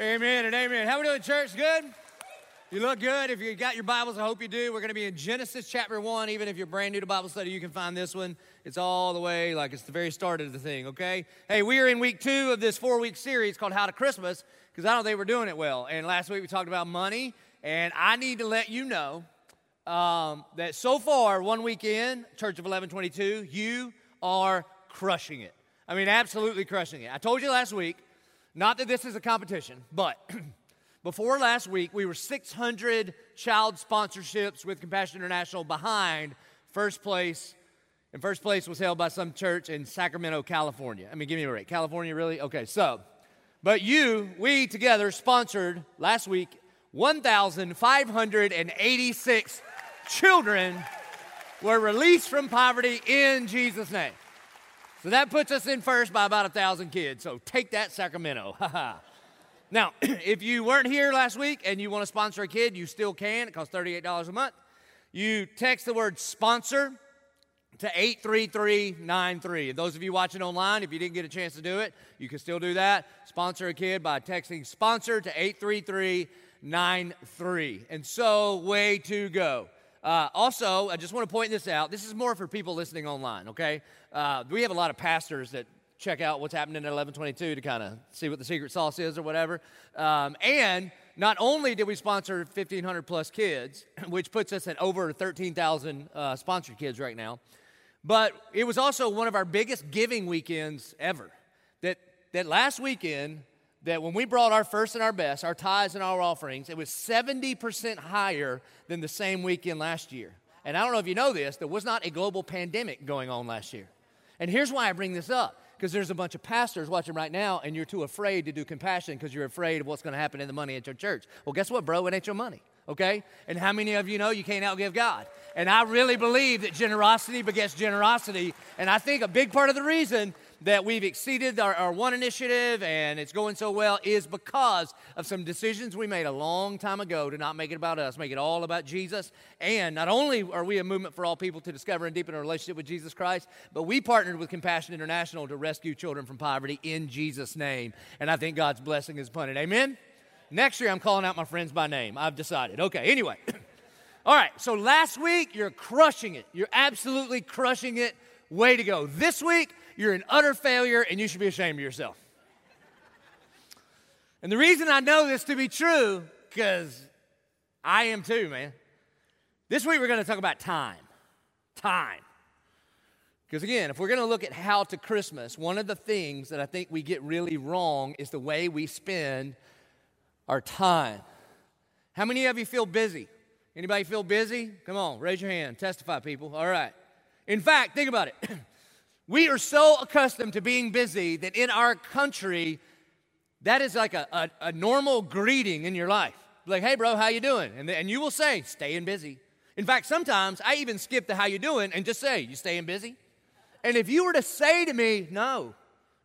Amen and amen. How we doing, church? Good? You look good. If you got your Bibles, I hope you do. We're going to be in Genesis chapter 1. Even if you're brand new to Bible study, you can find this one. It's all the way, like it's the very start of the thing, okay? Hey, we are in week two of this four week series called How to Christmas because I don't think we're doing it well. And last week we talked about money, and I need to let you know um, that so far, one week in, Church of 1122, you are crushing it. I mean, absolutely crushing it. I told you last week not that this is a competition, but before last week, we were 600 child sponsorships with Compassion International behind first place. And first place was held by some church in Sacramento, California. I mean, give me a break. California, really? Okay, so, but you, we together sponsored last week 1,586 children were released from poverty in Jesus' name. So that puts us in first by about a thousand kids. So take that, Sacramento. now, if you weren't here last week and you want to sponsor a kid, you still can. It costs $38 a month. You text the word sponsor to 83393. And those of you watching online, if you didn't get a chance to do it, you can still do that. Sponsor a kid by texting sponsor to 83393. And so, way to go. Uh, also, I just want to point this out. This is more for people listening online, okay? Uh, we have a lot of pastors that check out what's happening at 1122 to kind of see what the secret sauce is or whatever. Um, and not only did we sponsor 1,500 plus kids, which puts us at over 13,000 uh, sponsored kids right now, but it was also one of our biggest giving weekends ever. That, that last weekend, that when we brought our first and our best, our tithes and our offerings, it was 70% higher than the same weekend last year. And I don't know if you know this, there was not a global pandemic going on last year. And here's why I bring this up because there's a bunch of pastors watching right now, and you're too afraid to do compassion because you're afraid of what's going to happen in the money at your church. Well, guess what, bro? It ain't your money, okay? And how many of you know you can't outgive God? And I really believe that generosity begets generosity. And I think a big part of the reason that we've exceeded our, our, one initiative and it's going so well is because of some decisions we made a long time ago to not make it about us, make it all about Jesus. And not only are we a movement for all people to discover and deepen a relationship with Jesus Christ, but we partnered with Compassion International to rescue children from poverty in Jesus' name. And I think God's blessing is upon it. Amen? Next year, I'm calling out my friends by name. I've decided. Okay, anyway. all right, so last week, you're crushing it. You're absolutely crushing it. Way to go. This week, you're an utter failure and you should be ashamed of yourself. And the reason I know this to be true, because I am too, man. This week we're going to talk about time. Time. Because again, if we're going to look at how to Christmas, one of the things that I think we get really wrong is the way we spend our time. How many of you feel busy? Anybody feel busy? Come on, raise your hand. Testify, people. All right. In fact, think about it. We are so accustomed to being busy that in our country, that is like a, a, a normal greeting in your life. Like, hey, bro, how you doing? And, and you will say, staying busy. In fact, sometimes I even skip the how you doing and just say, you staying busy? And if you were to say to me, no,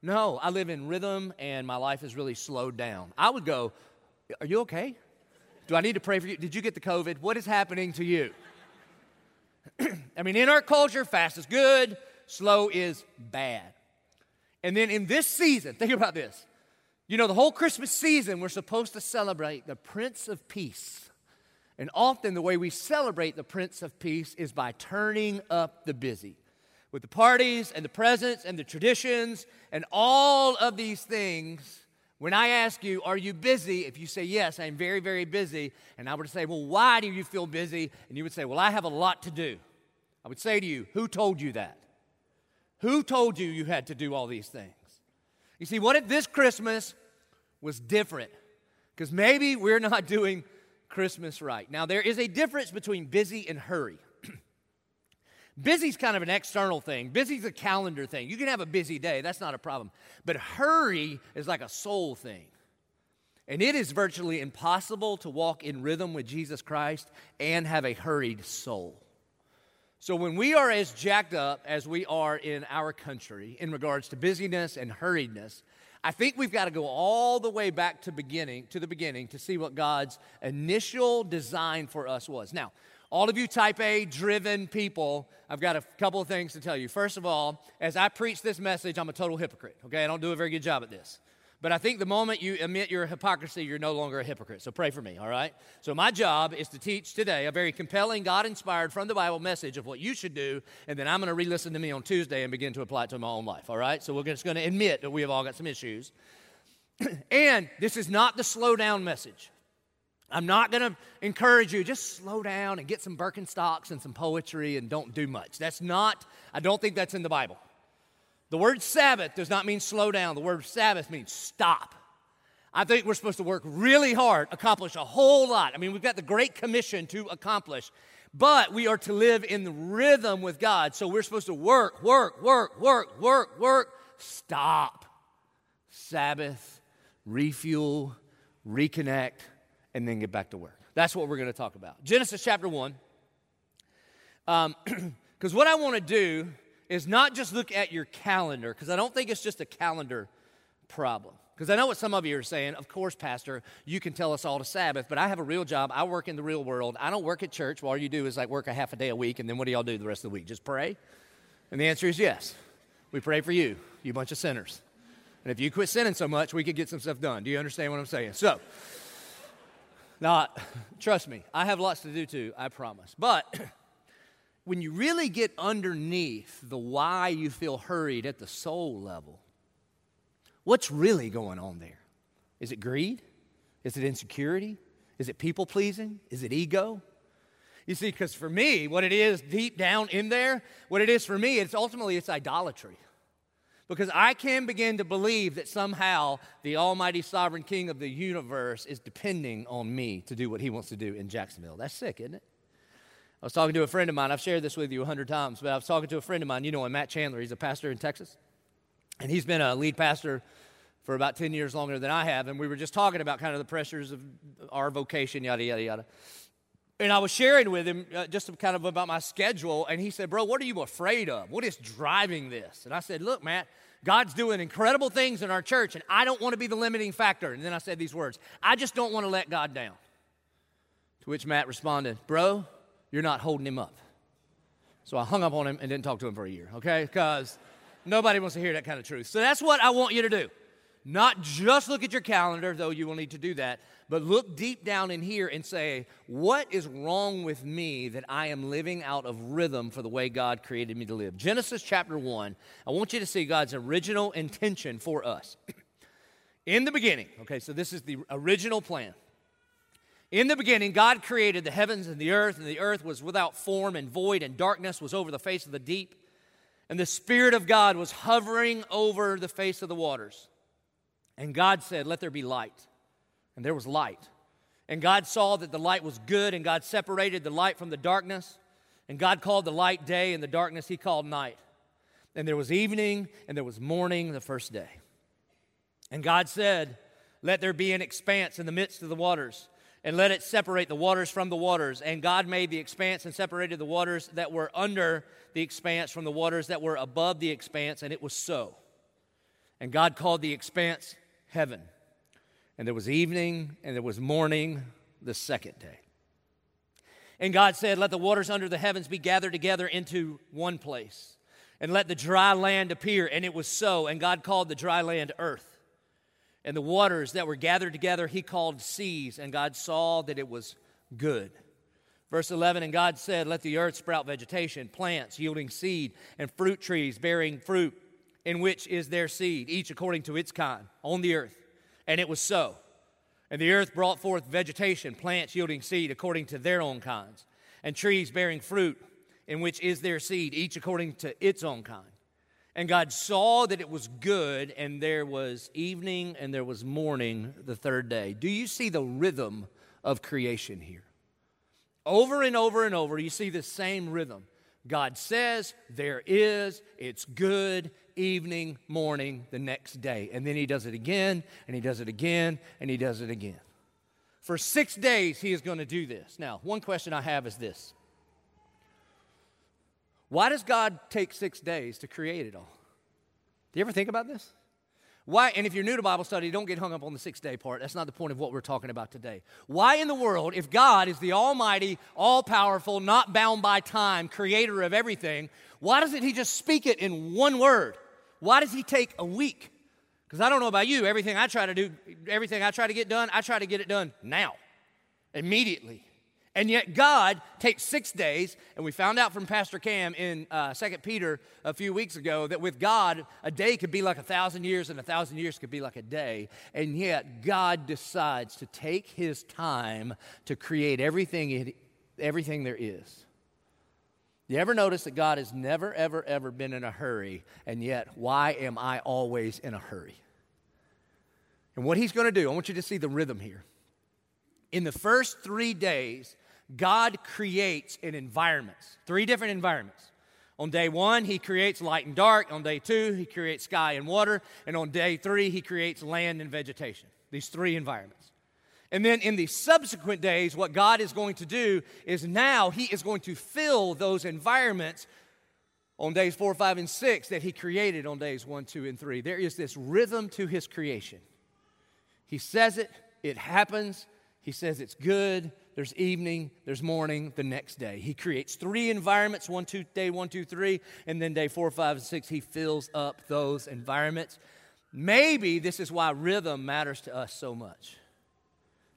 no, I live in rhythm and my life is really slowed down, I would go, are you okay? Do I need to pray for you? Did you get the COVID? What is happening to you? I mean, in our culture, fast is good, slow is bad. And then in this season, think about this. You know, the whole Christmas season, we're supposed to celebrate the Prince of Peace. And often the way we celebrate the Prince of Peace is by turning up the busy with the parties and the presents and the traditions and all of these things. When I ask you, Are you busy? If you say yes, I'm very, very busy. And I would say, Well, why do you feel busy? And you would say, Well, I have a lot to do. I would say to you, Who told you that? Who told you you had to do all these things? You see, what if this Christmas was different? Because maybe we're not doing Christmas right. Now, there is a difference between busy and hurry. Busy's kind of an external thing. Busy's a calendar thing. You can have a busy day, that's not a problem. But hurry is like a soul thing. And it is virtually impossible to walk in rhythm with Jesus Christ and have a hurried soul. So, when we are as jacked up as we are in our country in regards to busyness and hurriedness, I think we've got to go all the way back to beginning to the beginning to see what God's initial design for us was. Now, all of you type A driven people, I've got a couple of things to tell you. First of all, as I preach this message, I'm a total hypocrite, okay? I don't do a very good job at this. But I think the moment you admit your hypocrisy, you're no longer a hypocrite. So pray for me, all right? So my job is to teach today a very compelling, God inspired, from the Bible message of what you should do, and then I'm going to re listen to me on Tuesday and begin to apply it to my own life, all right? So we're just going to admit that we have all got some issues. and this is not the slow down message. I'm not going to encourage you, just slow down and get some Birkenstocks and some poetry and don't do much. That's not, I don't think that's in the Bible. The word Sabbath does not mean slow down, the word Sabbath means stop. I think we're supposed to work really hard, accomplish a whole lot. I mean, we've got the Great Commission to accomplish, but we are to live in the rhythm with God. So we're supposed to work, work, work, work, work, work, stop. Sabbath, refuel, reconnect, and then get back to work. That's what we're going to talk about. Genesis chapter 1. Because um, what I want to do is not just look at your calendar, because I don't think it's just a calendar problem. Because I know what some of you are saying. Of course, Pastor, you can tell us all to Sabbath, but I have a real job. I work in the real world. I don't work at church. All you do is like work a half a day a week, and then what do y'all do the rest of the week? Just pray? And the answer is yes. We pray for you, you bunch of sinners. And if you quit sinning so much, we could get some stuff done. Do you understand what I'm saying? So, not, trust me, I have lots to do too, I promise. But when you really get underneath the why you feel hurried at the soul level, what's really going on there? Is it greed? Is it insecurity? Is it people pleasing? Is it ego? You see, because for me, what it is deep down in there, what it is for me, it's ultimately it's idolatry. Because I can begin to believe that somehow the Almighty Sovereign King of the universe is depending on me to do what he wants to do in Jacksonville. That's sick, isn't it? I was talking to a friend of mine. I've shared this with you a hundred times, but I was talking to a friend of mine. You know him, Matt Chandler. He's a pastor in Texas. And he's been a lead pastor for about 10 years longer than I have. And we were just talking about kind of the pressures of our vocation, yada, yada, yada. And I was sharing with him uh, just kind of about my schedule. And he said, Bro, what are you afraid of? What is driving this? And I said, Look, Matt, God's doing incredible things in our church, and I don't want to be the limiting factor. And then I said these words I just don't want to let God down. To which Matt responded, Bro, you're not holding him up. So I hung up on him and didn't talk to him for a year, okay? Because nobody wants to hear that kind of truth. So that's what I want you to do. Not just look at your calendar, though you will need to do that, but look deep down in here and say, What is wrong with me that I am living out of rhythm for the way God created me to live? Genesis chapter 1, I want you to see God's original intention for us. in the beginning, okay, so this is the original plan. In the beginning, God created the heavens and the earth, and the earth was without form and void, and darkness was over the face of the deep. And the Spirit of God was hovering over the face of the waters. And God said, Let there be light. And there was light. And God saw that the light was good, and God separated the light from the darkness. And God called the light day, and the darkness he called night. And there was evening, and there was morning the first day. And God said, Let there be an expanse in the midst of the waters and let it separate the waters from the waters. And God made the expanse and separated the waters that were under the expanse from the waters that were above the expanse, and it was so. And God called the expanse heaven. And there was evening and there was morning the second day. And God said, Let the waters under the heavens be gathered together into one place, and let the dry land appear. And it was so. And God called the dry land earth and the waters that were gathered together he called seas, and God saw that it was good. Verse 11, and God said, Let the earth sprout vegetation, plants yielding seed, and fruit trees bearing fruit, in which is their seed, each according to its kind, on the earth. And it was so. And the earth brought forth vegetation, plants yielding seed according to their own kinds, and trees bearing fruit, in which is their seed, each according to its own kind. And God saw that it was good, and there was evening and there was morning the third day. Do you see the rhythm of creation here? Over and over and over, you see the same rhythm. God says, There is, it's good, evening, morning, the next day. And then He does it again, and He does it again, and He does it again. For six days, He is going to do this. Now, one question I have is this why does God take six days to create it all? Do you ever think about this? Why, and if you're new to Bible study, don't get hung up on the six day part. That's not the point of what we're talking about today. Why in the world, if God is the Almighty, all powerful, not bound by time, creator of everything, why doesn't He just speak it in one word? Why does He take a week? Because I don't know about you, everything I try to do, everything I try to get done, I try to get it done now, immediately. And yet God takes six days, and we found out from Pastor Cam in uh, 2 Peter a few weeks ago that with God, a day could be like a thousand years, and a thousand years could be like a day. And yet God decides to take his time to create everything, it, everything there is. You ever notice that God has never, ever, ever been in a hurry, and yet why am I always in a hurry? And what he's going to do, I want you to see the rhythm here. In the first three days, God creates in environments, three different environments. On day one, he creates light and dark. On day two, he creates sky and water. And on day three, he creates land and vegetation. These three environments. And then in the subsequent days, what God is going to do is now he is going to fill those environments on days four, five, and six that he created on days one, two, and three. There is this rhythm to his creation. He says it, it happens. He says it's good, there's evening, there's morning, the next day. He creates three environments one, two, day one, two, three, and then day four, five, and six, he fills up those environments. Maybe this is why rhythm matters to us so much.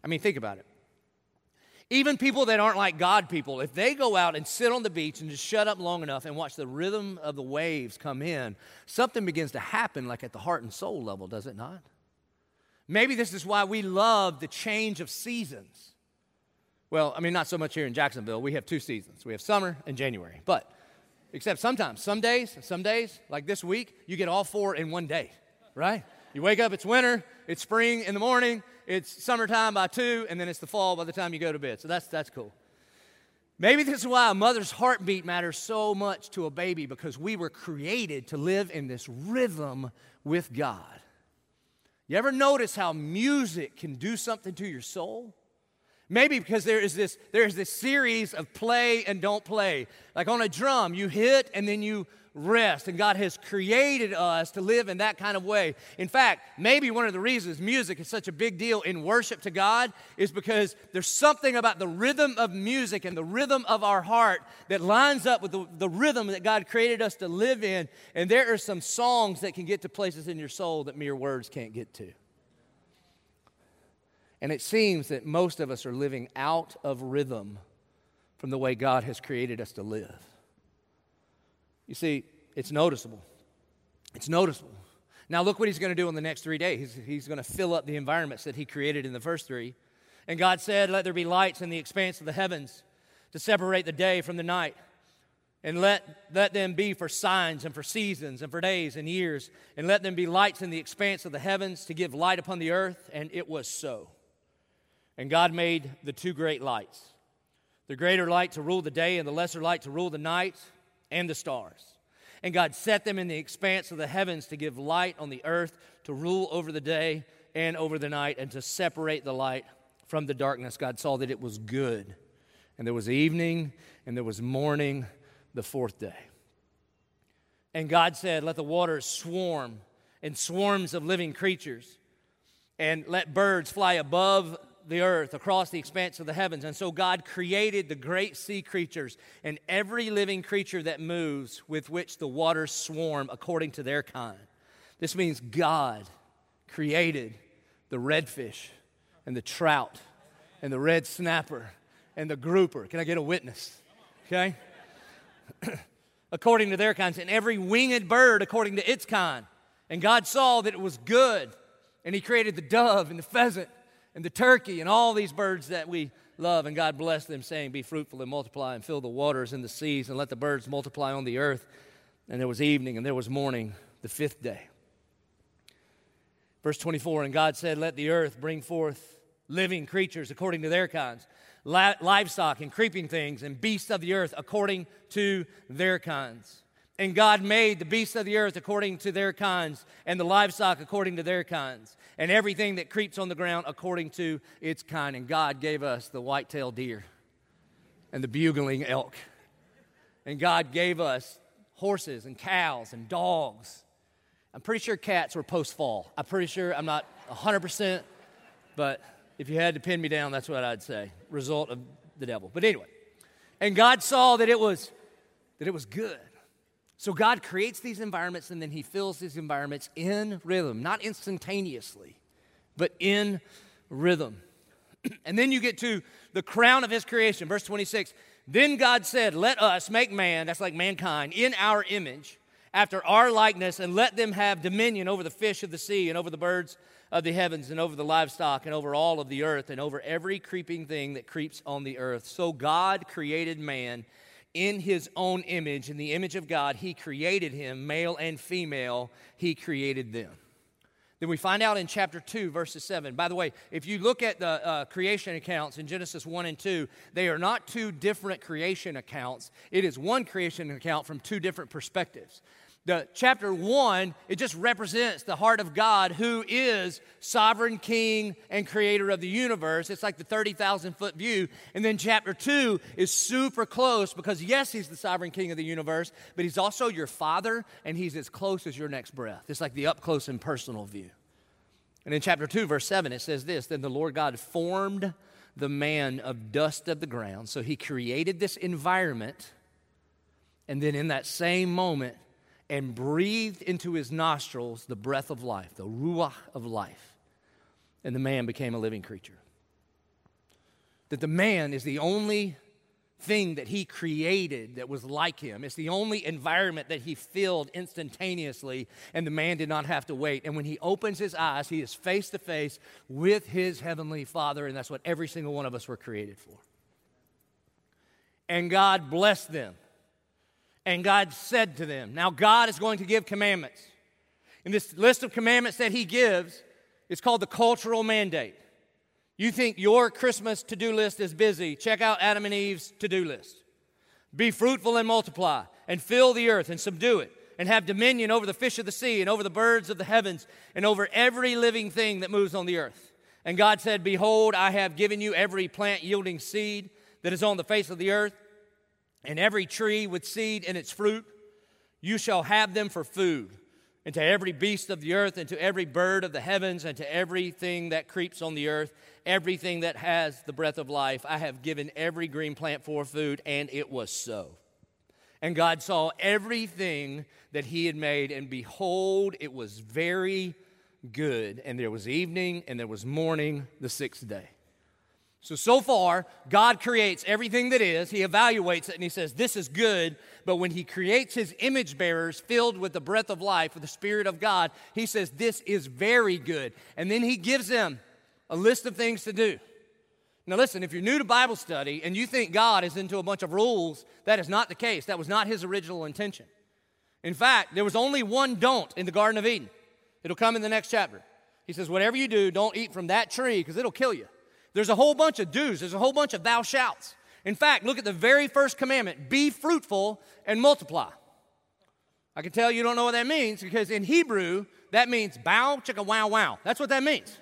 I mean, think about it. Even people that aren't like God people, if they go out and sit on the beach and just shut up long enough and watch the rhythm of the waves come in, something begins to happen, like at the heart and soul level, does it not? Maybe this is why we love the change of seasons. Well, I mean, not so much here in Jacksonville. We have two seasons we have summer and January. But, except sometimes, some days, some days, like this week, you get all four in one day, right? You wake up, it's winter, it's spring in the morning, it's summertime by two, and then it's the fall by the time you go to bed. So that's, that's cool. Maybe this is why a mother's heartbeat matters so much to a baby because we were created to live in this rhythm with God. You ever notice how music can do something to your soul? Maybe because there is this there is this series of play and don't play. Like on a drum, you hit and then you rest. And God has created us to live in that kind of way. In fact, maybe one of the reasons music is such a big deal in worship to God is because there's something about the rhythm of music and the rhythm of our heart that lines up with the, the rhythm that God created us to live in. And there are some songs that can get to places in your soul that mere words can't get to. And it seems that most of us are living out of rhythm from the way God has created us to live. You see, it's noticeable. It's noticeable. Now, look what he's going to do in the next three days. He's, he's going to fill up the environments that he created in the first three. And God said, Let there be lights in the expanse of the heavens to separate the day from the night. And let, let them be for signs and for seasons and for days and years. And let them be lights in the expanse of the heavens to give light upon the earth. And it was so. And God made the two great lights the greater light to rule the day, and the lesser light to rule the night and the stars. And God set them in the expanse of the heavens to give light on the earth, to rule over the day and over the night, and to separate the light from the darkness. God saw that it was good. And there was evening, and there was morning the fourth day. And God said, Let the waters swarm in swarms of living creatures, and let birds fly above the earth, across the expanse of the heavens. And so God created the great sea creatures and every living creature that moves with which the waters swarm according to their kind. This means God created the redfish and the trout and the red snapper and the grouper. Can I get a witness? Okay? according to their kinds, and every winged bird according to its kind. And God saw that it was good, and He created the dove and the pheasant and the turkey and all these birds that we love. And God blessed them, saying, Be fruitful and multiply and fill the waters and the seas and let the birds multiply on the earth. And there was evening and there was morning the fifth day. Verse 24 And God said, Let the earth bring forth living creatures according to their kinds, livestock and creeping things, and beasts of the earth according to their kinds. And God made the beasts of the earth according to their kinds, and the livestock according to their kinds, and everything that creeps on the ground according to its kind. And God gave us the white tailed deer and the bugling elk. And God gave us horses and cows and dogs. I'm pretty sure cats were post fall. I'm pretty sure, I'm not 100%, but if you had to pin me down, that's what I'd say. Result of the devil. But anyway, and God saw that it was that it was good. So God creates these environments and then he fills these environments in rhythm, not instantaneously, but in rhythm. and then you get to the crown of his creation, verse 26. Then God said, Let us make man, that's like mankind, in our image, after our likeness, and let them have dominion over the fish of the sea, and over the birds of the heavens, and over the livestock, and over all of the earth, and over every creeping thing that creeps on the earth. So God created man in his own image. In the image of God, he created him, male and female, he created them. Then we find out in chapter 2, verses 7. By the way, if you look at the uh, creation accounts in Genesis 1 and 2, they are not two different creation accounts. It is one creation account from two different perspectives. The chapter 1, it just represents the heart of God who is sovereign king and creator of the universe. It's like the 30,000 foot view. And then chapter 2 is super close because, yes, he's the sovereign king of the universe, but he's also your father and he's as close as your next breath. It's like the up close and personal view. And in chapter 2, verse 7, it says this Then the Lord God formed the man of dust of the ground. So he created this environment. And then in that same moment, and breathed into his nostrils the breath of life, the ruach of life. And the man became a living creature. That the man is the only thing that he created that was like him. It's the only environment that he filled instantaneously, and the man did not have to wait. And when he opens his eyes, he is face to face with his heavenly Father, and that's what every single one of us were created for. And God blessed them and God said to them, Now God is going to give commandments. In this list of commandments that He gives, it's called the cultural mandate. You think your Christmas to do list is busy? Check out Adam and Eve's to do list. Be fruitful and multiply, and fill the earth and subdue it, and have dominion over the fish of the sea, and over the birds of the heavens, and over every living thing that moves on the earth. And God said, Behold, I have given you every plant yielding seed that is on the face of the earth and every tree with seed in its fruit, you shall have them for food. And to every beast of the earth, and to every bird of the heavens, and to everything that creeps on the earth, everything that has the breath of life, I have given every green plant for food, and it was so. And God saw everything that He had made, and behold, it was very good. And there was evening, and there was morning the sixth day. So, so far, God creates everything that is. He evaluates it and he says, This is good. But when he creates his image bearers filled with the breath of life, with the Spirit of God, he says, This is very good. And then he gives them a list of things to do. Now, listen, if you're new to Bible study and you think God is into a bunch of rules, that is not the case. That was not his original intention. In fact, there was only one don't in the Garden of Eden. It'll come in the next chapter. He says, Whatever you do, don't eat from that tree because it'll kill you. There's a whole bunch of do's, there's a whole bunch of thou shalt. In fact, look at the very first commandment be fruitful and multiply. I can tell you don't know what that means because in Hebrew, that means bow, chicka, wow, wow. That's what that means.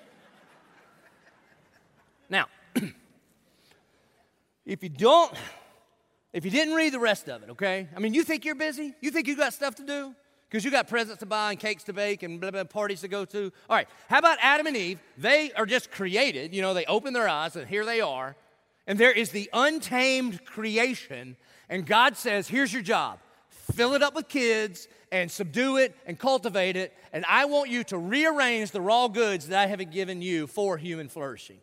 now, if you don't, if you didn't read the rest of it, okay? I mean, you think you're busy? You think you got stuff to do? Because you got presents to buy and cakes to bake and blah, blah, parties to go to. All right, how about Adam and Eve? They are just created. You know, they open their eyes and here they are. And there is the untamed creation. And God says, here's your job fill it up with kids and subdue it and cultivate it. And I want you to rearrange the raw goods that I have given you for human flourishing.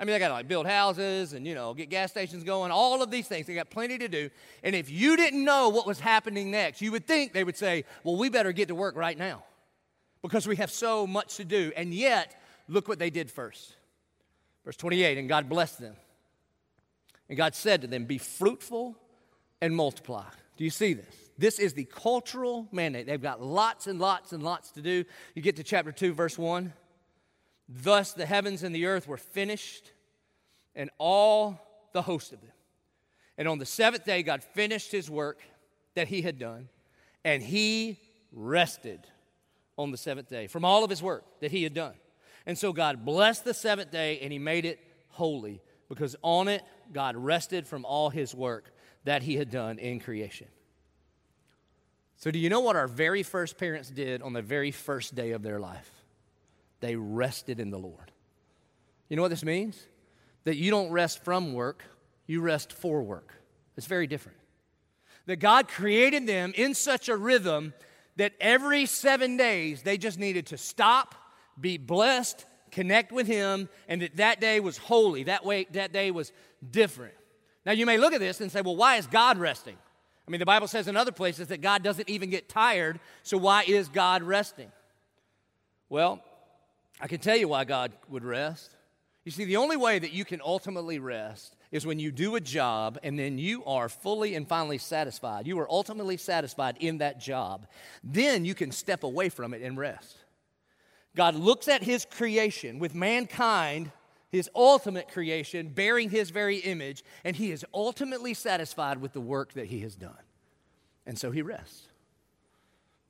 I mean, they got to like build houses and, you know, get gas stations going, all of these things. They got plenty to do. And if you didn't know what was happening next, you would think they would say, well, we better get to work right now because we have so much to do. And yet, look what they did first. Verse 28 And God blessed them. And God said to them, Be fruitful and multiply. Do you see this? This is the cultural mandate. They've got lots and lots and lots to do. You get to chapter 2, verse 1. Thus the heavens and the earth were finished, and all the host of them. And on the seventh day, God finished his work that he had done, and he rested on the seventh day from all of his work that he had done. And so God blessed the seventh day, and he made it holy because on it, God rested from all his work that he had done in creation. So, do you know what our very first parents did on the very first day of their life? They rested in the Lord. You know what this means? That you don't rest from work, you rest for work. It's very different. That God created them in such a rhythm that every seven days they just needed to stop, be blessed, connect with Him, and that that day was holy. That way, that day was different. Now you may look at this and say, well, why is God resting? I mean, the Bible says in other places that God doesn't even get tired, so why is God resting? Well, I can tell you why God would rest. You see, the only way that you can ultimately rest is when you do a job and then you are fully and finally satisfied. You are ultimately satisfied in that job. Then you can step away from it and rest. God looks at his creation with mankind, his ultimate creation, bearing his very image, and he is ultimately satisfied with the work that he has done. And so he rests.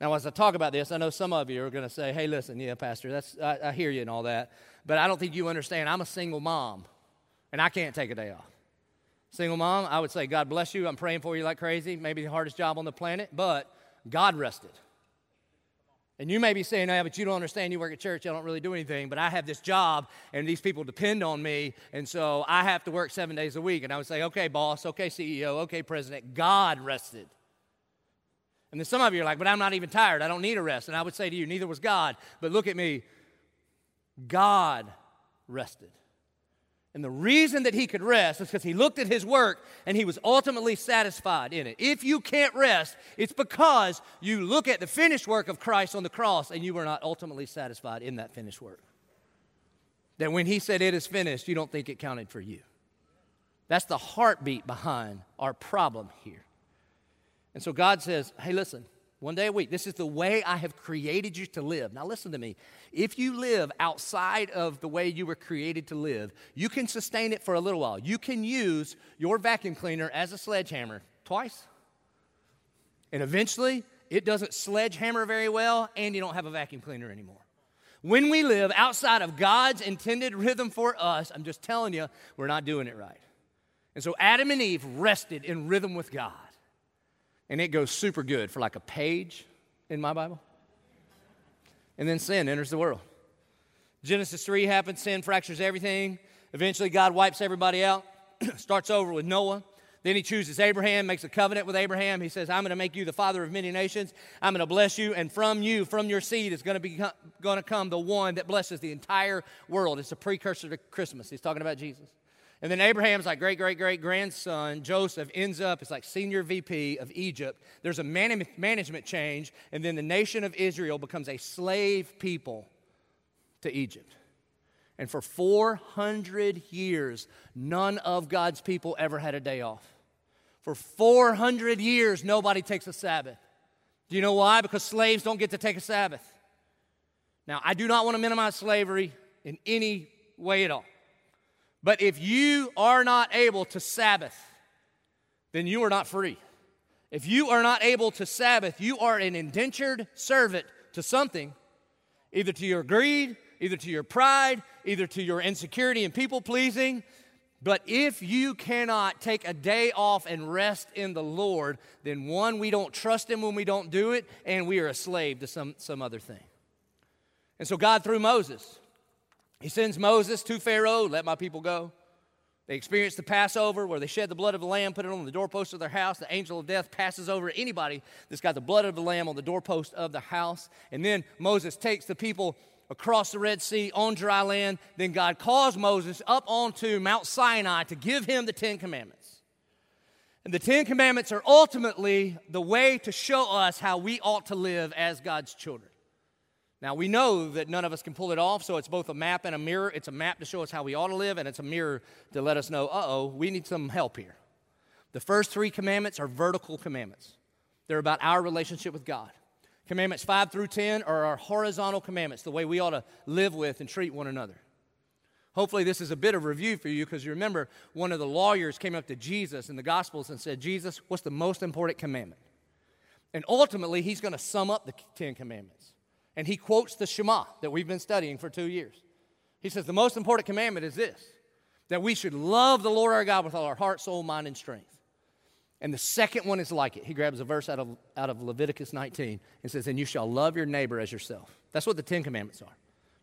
Now, as I talk about this, I know some of you are going to say, hey, listen, yeah, Pastor, that's, I, I hear you and all that, but I don't think you understand. I'm a single mom, and I can't take a day off. Single mom, I would say, God bless you. I'm praying for you like crazy. Maybe the hardest job on the planet, but God rested. And you may be saying, yeah, but you don't understand. You work at church, I don't really do anything, but I have this job, and these people depend on me, and so I have to work seven days a week. And I would say, okay, boss, okay, CEO, okay, president, God rested. And then some of you are like, but I'm not even tired. I don't need a rest. And I would say to you, neither was God. But look at me. God rested. And the reason that he could rest is because he looked at his work and he was ultimately satisfied in it. If you can't rest, it's because you look at the finished work of Christ on the cross and you were not ultimately satisfied in that finished work. That when he said it is finished, you don't think it counted for you. That's the heartbeat behind our problem here. And so God says, hey, listen, one day a week, this is the way I have created you to live. Now, listen to me. If you live outside of the way you were created to live, you can sustain it for a little while. You can use your vacuum cleaner as a sledgehammer twice. And eventually, it doesn't sledgehammer very well, and you don't have a vacuum cleaner anymore. When we live outside of God's intended rhythm for us, I'm just telling you, we're not doing it right. And so Adam and Eve rested in rhythm with God and it goes super good for like a page in my Bible. And then sin enters the world. Genesis 3 happens, sin fractures everything. Eventually, God wipes everybody out, starts over with Noah. Then he chooses Abraham, makes a covenant with Abraham. He says, I'm going to make you the father of many nations. I'm going to bless you, and from you, from your seed, is going to, be, going to come the one that blesses the entire world. It's a precursor to Christmas. He's talking about Jesus. And then Abraham's like great, great, great grandson, Joseph, ends up as like senior VP of Egypt. There's a man- management change, and then the nation of Israel becomes a slave people to Egypt. And for 400 years, none of God's people ever had a day off. For 400 years, nobody takes a Sabbath. Do you know why? Because slaves don't get to take a Sabbath. Now, I do not want to minimize slavery in any way at all. But if you are not able to Sabbath, then you are not free. If you are not able to Sabbath, you are an indentured servant to something, either to your greed, either to your pride, either to your insecurity and people pleasing. But if you cannot take a day off and rest in the Lord, then one, we don't trust Him when we don't do it, and we are a slave to some, some other thing. And so, God, through Moses, he sends Moses to Pharaoh, let my people go. They experience the Passover where they shed the blood of the lamb, put it on the doorpost of their house. The angel of death passes over anybody that's got the blood of the lamb on the doorpost of the house. And then Moses takes the people across the Red Sea on dry land. Then God calls Moses up onto Mount Sinai to give him the Ten Commandments. And the Ten Commandments are ultimately the way to show us how we ought to live as God's children. Now, we know that none of us can pull it off, so it's both a map and a mirror. It's a map to show us how we ought to live, and it's a mirror to let us know, uh oh, we need some help here. The first three commandments are vertical commandments, they're about our relationship with God. Commandments 5 through 10 are our horizontal commandments, the way we ought to live with and treat one another. Hopefully, this is a bit of review for you because you remember one of the lawyers came up to Jesus in the Gospels and said, Jesus, what's the most important commandment? And ultimately, he's going to sum up the Ten Commandments. And he quotes the Shema that we've been studying for two years. He says, The most important commandment is this that we should love the Lord our God with all our heart, soul, mind, and strength. And the second one is like it. He grabs a verse out of, out of Leviticus 19 and says, And you shall love your neighbor as yourself. That's what the Ten Commandments are.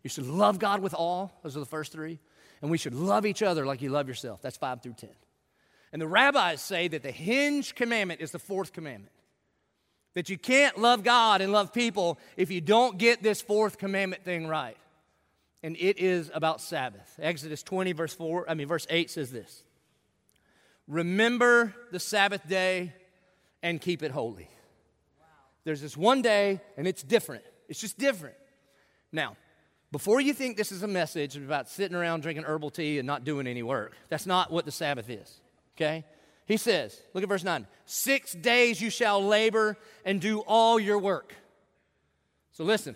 You should love God with all. Those are the first three. And we should love each other like you love yourself. That's five through 10. And the rabbis say that the hinge commandment is the fourth commandment. That you can't love God and love people if you don't get this fourth commandment thing right. And it is about Sabbath. Exodus 20, verse 4, I mean, verse 8 says this Remember the Sabbath day and keep it holy. There's this one day, and it's different. It's just different. Now, before you think this is a message about sitting around drinking herbal tea and not doing any work, that's not what the Sabbath is, okay? He says, look at verse 9 Six days you shall labor and do all your work. So listen,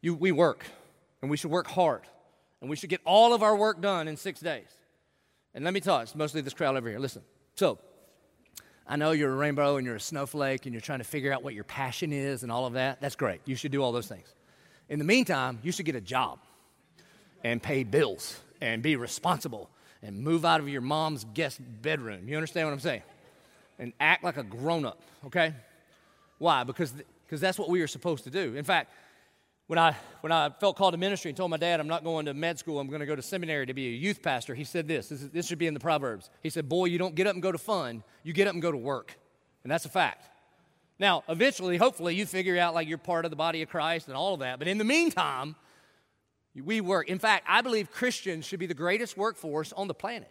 you, we work, and we should work hard, and we should get all of our work done in six days. And let me tell you, it's mostly this crowd over here. Listen, so I know you're a rainbow and you're a snowflake and you're trying to figure out what your passion is and all of that. That's great. You should do all those things. In the meantime, you should get a job and pay bills and be responsible and move out of your mom's guest bedroom. You understand what I'm saying? And act like a grown up, okay? Why? Because because that's what we are supposed to do. In fact, when I, when I felt called to ministry and told my dad I'm not going to med school, I'm going to go to seminary to be a youth pastor, he said this, this, is, this should be in the Proverbs. He said, Boy, you don't get up and go to fun, you get up and go to work. And that's a fact. Now, eventually, hopefully, you figure out like you're part of the body of Christ and all of that. But in the meantime, we work. In fact, I believe Christians should be the greatest workforce on the planet.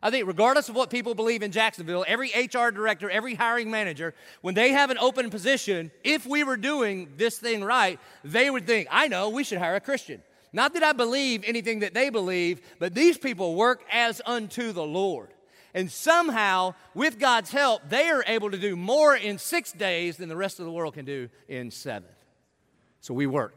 I think, regardless of what people believe in Jacksonville, every HR director, every hiring manager, when they have an open position, if we were doing this thing right, they would think, I know, we should hire a Christian. Not that I believe anything that they believe, but these people work as unto the Lord. And somehow, with God's help, they are able to do more in six days than the rest of the world can do in seven. So we work.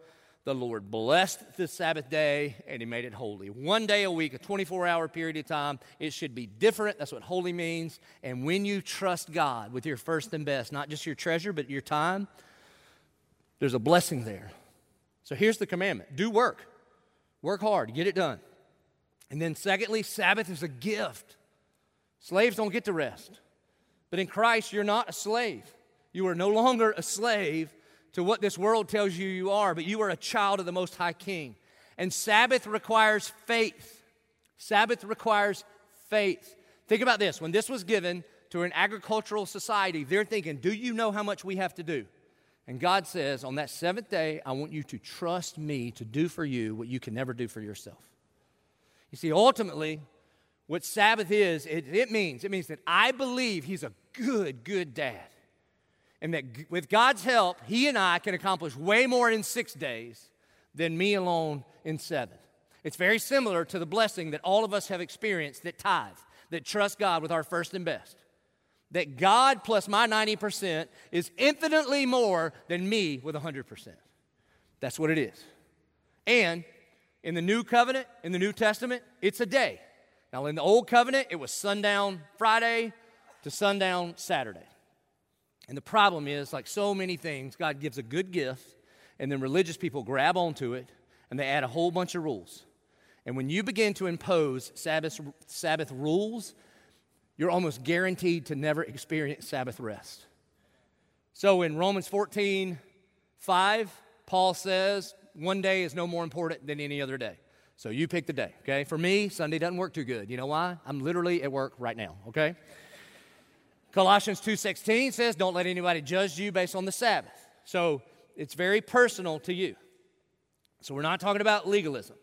the Lord blessed the Sabbath day and He made it holy. One day a week, a 24 hour period of time. It should be different. That's what holy means. And when you trust God with your first and best, not just your treasure, but your time, there's a blessing there. So here's the commandment do work, work hard, get it done. And then, secondly, Sabbath is a gift. Slaves don't get to rest. But in Christ, you're not a slave. You are no longer a slave to what this world tells you you are, but you are a child of the Most High King. And Sabbath requires faith. Sabbath requires faith. Think about this when this was given to an agricultural society, they're thinking, Do you know how much we have to do? And God says, On that seventh day, I want you to trust me to do for you what you can never do for yourself. You see, ultimately, what Sabbath is, it, it means, it means that I believe He's a good, good dad. And that with God's help, He and I can accomplish way more in six days than me alone in seven. It's very similar to the blessing that all of us have experienced that tithe, that trust God with our first and best. That God plus my 90% is infinitely more than me with 100%. That's what it is. And in the new covenant, in the New Testament, it's a day. Now, in the old covenant, it was sundown Friday to sundown Saturday. And the problem is, like so many things, God gives a good gift, and then religious people grab onto it and they add a whole bunch of rules. And when you begin to impose Sabbath, Sabbath rules, you're almost guaranteed to never experience Sabbath rest. So in Romans 14, 5, Paul says, one day is no more important than any other day. So you pick the day, okay? For me, Sunday doesn't work too good. You know why? I'm literally at work right now, okay? Colossians 2:16 says, "Don't let anybody judge you based on the Sabbath." So it's very personal to you. So we're not talking about legalism.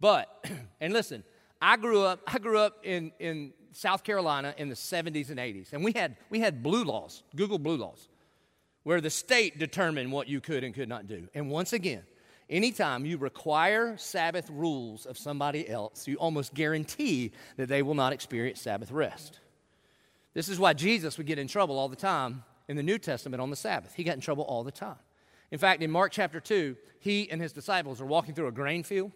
But, and listen, I grew up, I grew up in, in South Carolina in the 70s and 80s, and we had, we had blue laws, Google blue laws, where the state determined what you could and could not do. And once again, Anytime you require Sabbath rules of somebody else, you almost guarantee that they will not experience Sabbath rest. This is why Jesus would get in trouble all the time in the New Testament on the Sabbath. He got in trouble all the time. In fact, in Mark chapter 2, he and his disciples are walking through a grain field,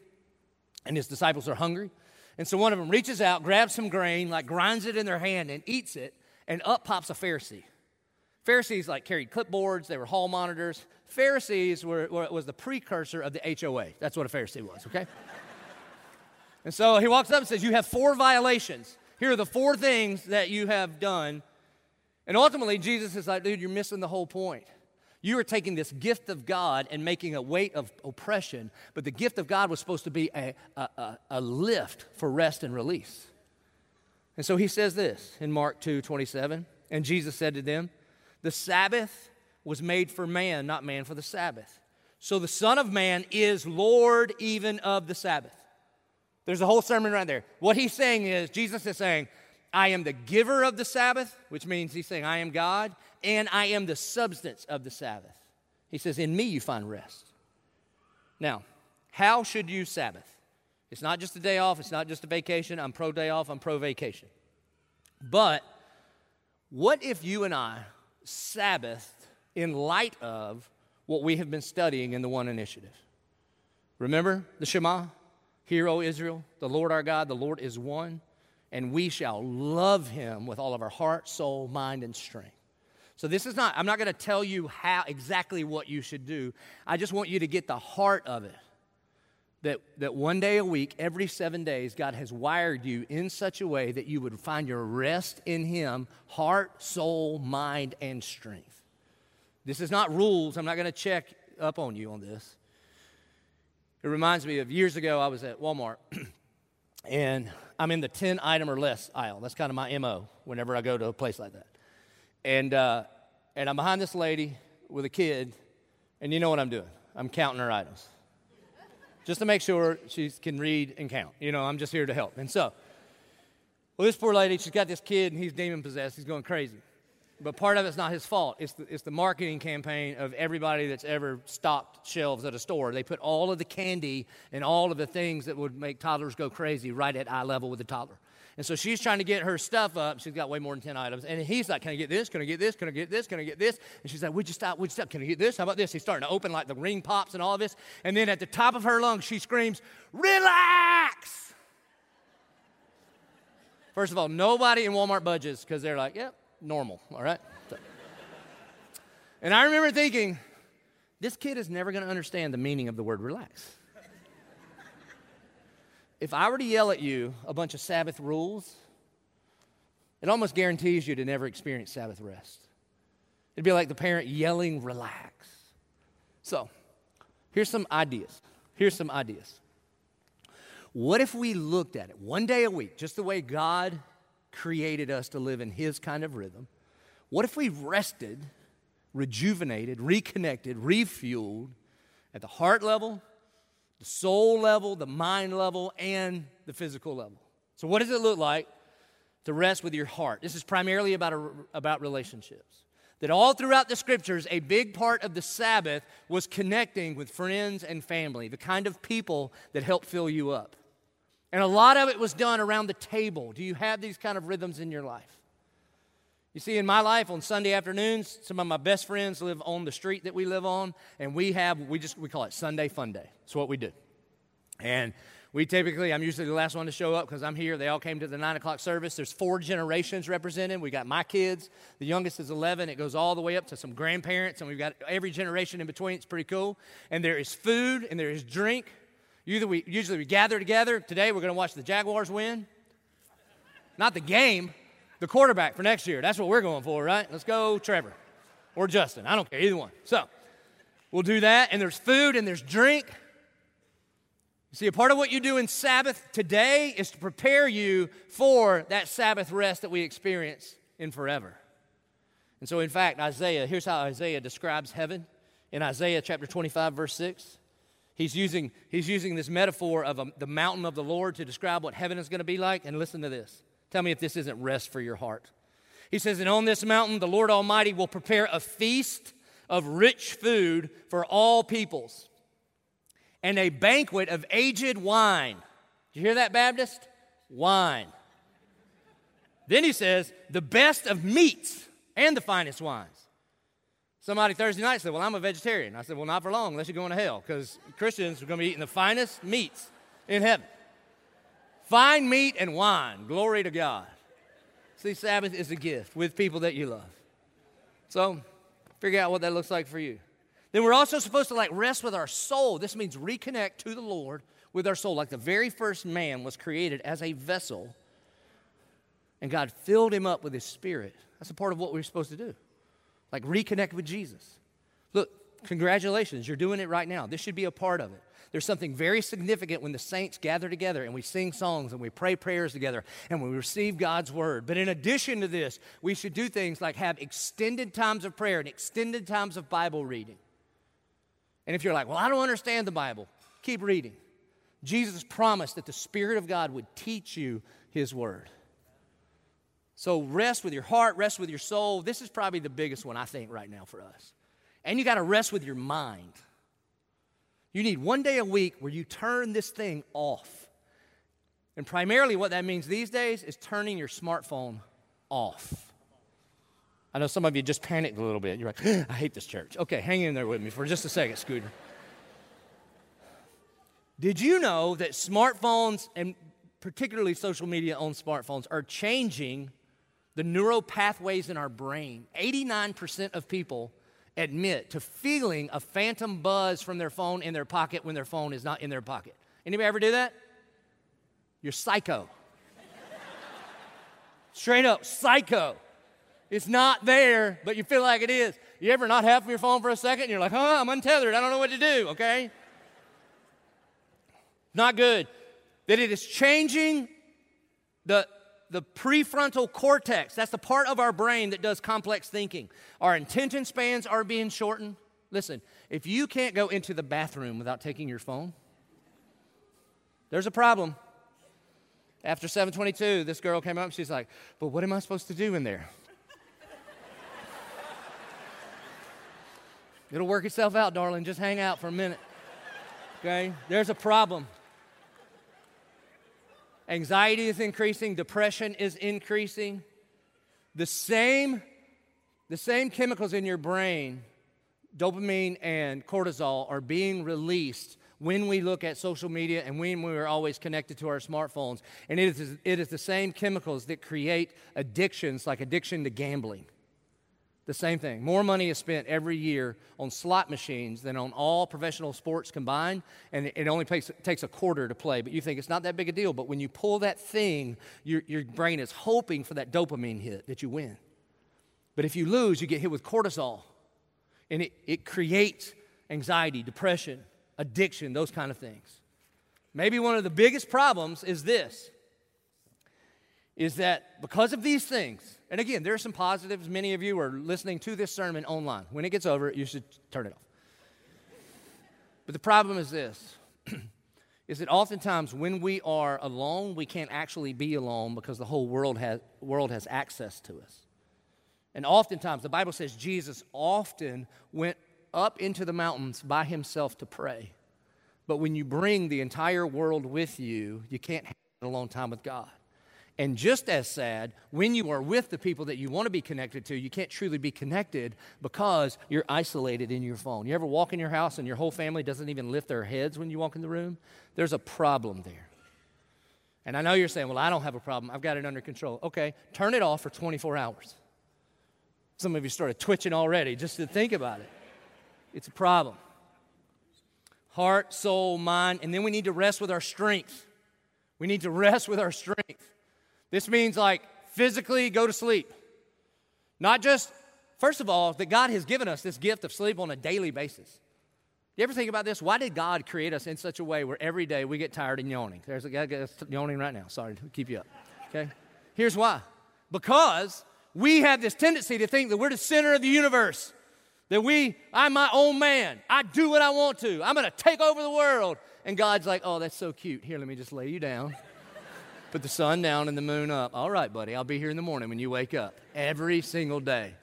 and his disciples are hungry. And so one of them reaches out, grabs some grain, like grinds it in their hand and eats it, and up pops a Pharisee. Pharisees like carried clipboards, they were hall monitors. Pharisees were, were was the precursor of the HOA. That's what a Pharisee was, okay? and so he walks up and says, You have four violations. Here are the four things that you have done. And ultimately, Jesus is like, dude, you're missing the whole point. You are taking this gift of God and making a weight of oppression, but the gift of God was supposed to be a, a, a, lift for rest and release. And so he says this in Mark 2 27. And Jesus said to them, The Sabbath was made for man, not man for the Sabbath. So the Son of Man is Lord even of the Sabbath. There's a whole sermon right there. What he's saying is, Jesus is saying, I am the giver of the Sabbath, which means he's saying, I am God, and I am the substance of the Sabbath. He says, In me you find rest. Now, how should you Sabbath? It's not just a day off, it's not just a vacation. I'm pro day off, I'm pro vacation. But what if you and I Sabbath in light of what we have been studying in the One Initiative? Remember the Shema? Hear, O Israel, the Lord our God, the Lord is one, and we shall love him with all of our heart, soul, mind, and strength. So this is not, I'm not going to tell you how exactly what you should do. I just want you to get the heart of it. That, that one day a week, every seven days, God has wired you in such a way that you would find your rest in Him, heart, soul, mind, and strength. This is not rules. I'm not going to check up on you on this. It reminds me of years ago, I was at Walmart and I'm in the 10 item or less aisle. That's kind of my MO whenever I go to a place like that. And, uh, and I'm behind this lady with a kid, and you know what I'm doing? I'm counting her items just to make sure she can read and count. You know, I'm just here to help. And so, well, this poor lady, she's got this kid, and he's demon possessed. He's going crazy. But part of it's not his fault. It's the, it's the marketing campaign of everybody that's ever stocked shelves at a store. They put all of the candy and all of the things that would make toddlers go crazy right at eye level with the toddler. And so she's trying to get her stuff up. She's got way more than 10 items. And he's like, Can I get this? Can I get this? Can I get this? Can I get this? And she's like, Would you stop? Would you stop? Can I get this? How about this? He's starting to open like the ring pops and all of this. And then at the top of her lungs, she screams, Relax! First of all, nobody in Walmart budges because they're like, Yep, normal, all right? So. And I remember thinking, this kid is never going to understand the meaning of the word relax. if I were to yell at you a bunch of Sabbath rules, it almost guarantees you to never experience Sabbath rest. It'd be like the parent yelling, relax. So, here's some ideas. Here's some ideas. What if we looked at it one day a week, just the way God created us to live in His kind of rhythm? What if we rested, rejuvenated, reconnected, refueled at the heart level, the soul level, the mind level, and the physical level? So, what does it look like to rest with your heart? This is primarily about, a, about relationships. That all throughout the scriptures, a big part of the Sabbath was connecting with friends and family, the kind of people that help fill you up. And a lot of it was done around the table. Do you have these kind of rhythms in your life? You see, in my life on Sunday afternoons, some of my best friends live on the street that we live on, and we have, we just, we call it Sunday Fun Day. That's what we do. And we typically, I'm usually the last one to show up because I'm here. They all came to the nine o'clock service. There's four generations represented. We got my kids. The youngest is 11. It goes all the way up to some grandparents, and we've got every generation in between. It's pretty cool. And there is food and there is drink. Usually we, usually we gather together. Today we're going to watch the Jaguars win. Not the game, the quarterback for next year. That's what we're going for, right? Let's go, Trevor or Justin. I don't care, either one. So we'll do that. And there's food and there's drink. See, a part of what you do in Sabbath today is to prepare you for that Sabbath rest that we experience in forever. And so, in fact, Isaiah, here's how Isaiah describes heaven in Isaiah chapter 25, verse 6. He's using, he's using this metaphor of a, the mountain of the Lord to describe what heaven is going to be like. And listen to this. Tell me if this isn't rest for your heart. He says, And on this mountain, the Lord Almighty will prepare a feast of rich food for all peoples and a banquet of aged wine. Did you hear that, Baptist? Wine. Then he says, the best of meats and the finest wines. Somebody Thursday night said, Well, I'm a vegetarian. I said, Well, not for long, unless you're going to hell, because Christians are going to be eating the finest meats in heaven Fine meat and wine. Glory to God. See, Sabbath is a gift with people that you love. So, figure out what that looks like for you. Then we're also supposed to like rest with our soul. This means reconnect to the Lord with our soul. Like the very first man was created as a vessel, and God filled him up with his spirit. That's a part of what we're supposed to do. Like reconnect with Jesus. Look, congratulations, you're doing it right now. This should be a part of it. There's something very significant when the saints gather together and we sing songs and we pray prayers together and we receive God's word. But in addition to this, we should do things like have extended times of prayer and extended times of Bible reading. And if you're like, well, I don't understand the Bible, keep reading. Jesus promised that the Spirit of God would teach you His Word. So rest with your heart, rest with your soul. This is probably the biggest one, I think, right now for us. And you got to rest with your mind. You need one day a week where you turn this thing off. And primarily, what that means these days is turning your smartphone off. I know some of you just panicked a little bit. You're like, I hate this church. Okay, hang in there with me for just a second, Scooter. Did you know that smartphones, and particularly social media on smartphones, are changing the neural pathways in our brain? 89% of people admit to feeling a phantom buzz from their phone in their pocket when their phone is not in their pocket. Anybody ever do that? You're psycho. Straight up, psycho. It's not there, but you feel like it is. You ever not have your phone for a second and you're like, huh, I'm untethered. I don't know what to do, okay? Not good. That it is changing the, the prefrontal cortex. That's the part of our brain that does complex thinking. Our attention spans are being shortened. Listen, if you can't go into the bathroom without taking your phone, there's a problem. After 722, this girl came up she's like, But what am I supposed to do in there? It'll work itself out, darling. Just hang out for a minute. Okay? There's a problem. Anxiety is increasing, depression is increasing. The same, the same chemicals in your brain, dopamine and cortisol, are being released when we look at social media and when we are always connected to our smartphones. And it is, it is the same chemicals that create addictions like addiction to gambling. The same thing. More money is spent every year on slot machines than on all professional sports combined, and it only takes, takes a quarter to play. But you think it's not that big a deal. But when you pull that thing, your, your brain is hoping for that dopamine hit that you win. But if you lose, you get hit with cortisol, and it, it creates anxiety, depression, addiction, those kind of things. Maybe one of the biggest problems is this is that because of these things, and again, there are some positives. Many of you are listening to this sermon online. When it gets over, you should turn it off. But the problem is this is that oftentimes when we are alone, we can't actually be alone because the whole world has, world has access to us. And oftentimes, the Bible says Jesus often went up into the mountains by himself to pray. But when you bring the entire world with you, you can't have a alone time with God. And just as sad, when you are with the people that you want to be connected to, you can't truly be connected because you're isolated in your phone. You ever walk in your house and your whole family doesn't even lift their heads when you walk in the room? There's a problem there. And I know you're saying, well, I don't have a problem. I've got it under control. Okay, turn it off for 24 hours. Some of you started twitching already just to think about it. It's a problem. Heart, soul, mind, and then we need to rest with our strength. We need to rest with our strength. This means like physically go to sleep. Not just, first of all, that God has given us this gift of sleep on a daily basis. You ever think about this? Why did God create us in such a way where every day we get tired and yawning? There's a guy that's yawning right now. Sorry to keep you up. Okay? Here's why. Because we have this tendency to think that we're the center of the universe. That we, I'm my own man. I do what I want to. I'm going to take over the world. And God's like, oh, that's so cute. Here, let me just lay you down. Put the sun down and the moon up. All right, buddy, I'll be here in the morning when you wake up. Every single day,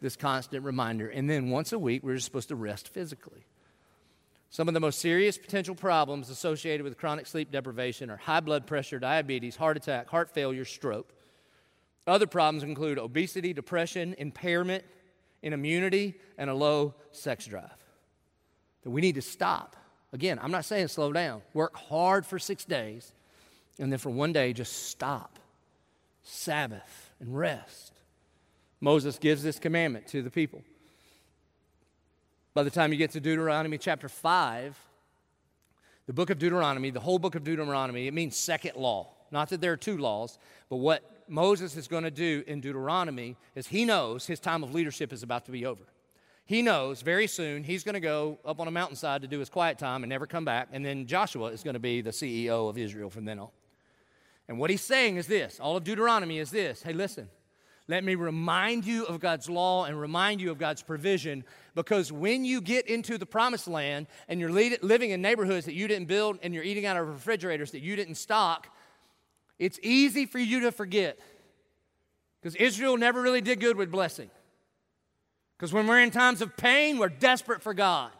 this constant reminder. And then once a week, we're supposed to rest physically. Some of the most serious potential problems associated with chronic sleep deprivation are high blood pressure, diabetes, heart attack, heart failure, stroke. Other problems include obesity, depression, impairment in immunity, and a low sex drive. That we need to stop. Again, I'm not saying slow down. Work hard for six days And then for one day, just stop, Sabbath, and rest. Moses gives this commandment to the people. By the time you get to Deuteronomy chapter 5, the book of Deuteronomy, the whole book of Deuteronomy, it means second law. Not that there are two laws, but what Moses is going to do in Deuteronomy is he knows his time of leadership is about to be over. He knows very soon he's going to go up on a mountainside to do his quiet time and never come back, and then Joshua is going to be the CEO of Israel from then on. And what he's saying is this all of Deuteronomy is this hey, listen, let me remind you of God's law and remind you of God's provision because when you get into the promised land and you're living in neighborhoods that you didn't build and you're eating out of refrigerators that you didn't stock, it's easy for you to forget. Because Israel never really did good with blessing. Because when we're in times of pain, we're desperate for God.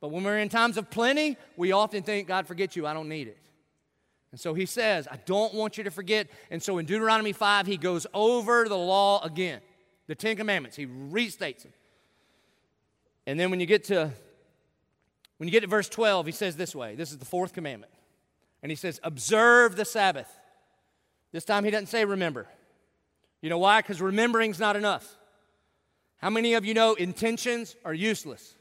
But when we're in times of plenty, we often think, God, forget you, I don't need it. And so he says, I don't want you to forget. And so in Deuteronomy 5, he goes over the law again, the Ten Commandments. He restates them. And then when you get to when you get to verse 12, he says this way. This is the fourth commandment. And he says, observe the Sabbath. This time he doesn't say remember. You know why? Because remembering's not enough. How many of you know intentions are useless?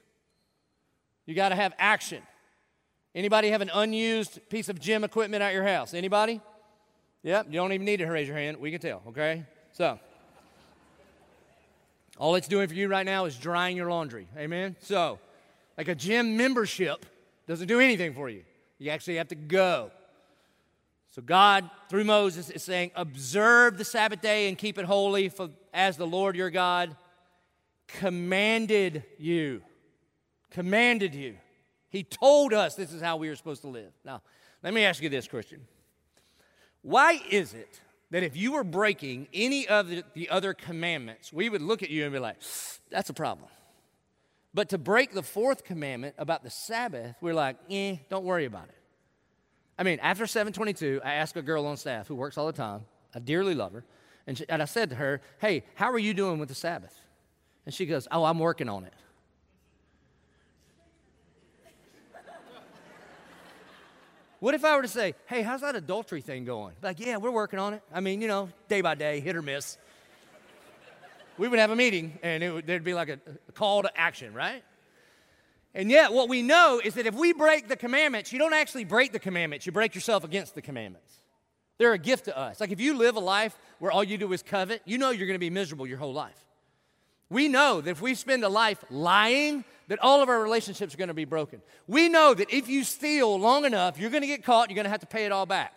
You got to have action. Anybody have an unused piece of gym equipment at your house? Anybody? Yep, you don't even need to raise your hand. We can tell, okay? So, all it's doing for you right now is drying your laundry. Amen? So, like a gym membership doesn't do anything for you. You actually have to go. So, God, through Moses, is saying, Observe the Sabbath day and keep it holy, for as the Lord your God commanded you. Commanded you. He told us this is how we are supposed to live. Now, let me ask you this, Christian. Why is it that if you were breaking any of the, the, other commandments, we would look at you and be like, that's a problem? But to break the fourth commandment about the Sabbath, we're like, eh, don't worry about it. I mean, after 722, I asked a girl on staff who works all the time, I dearly love her, and, she, and I said to her, hey, how are you doing with the Sabbath? And she goes, oh, I'm working on it. What if I were to say, hey, how's that adultery thing going? Like, yeah, we're working on it. I mean, you know, day by day, hit or miss. we would have a meeting and it would, there'd be like a, a call to action, right? And yet, what we know is that if we break the commandments, you don't actually break the commandments, you break yourself against the commandments. They're a gift to us. Like if you live a life where all you do is covet, you know you're going to be miserable your whole life. We know that if we spend a life lying, that all of our relationships are going to be broken. We know that if you steal long enough, you're going to get caught, you're going to have to pay it all back.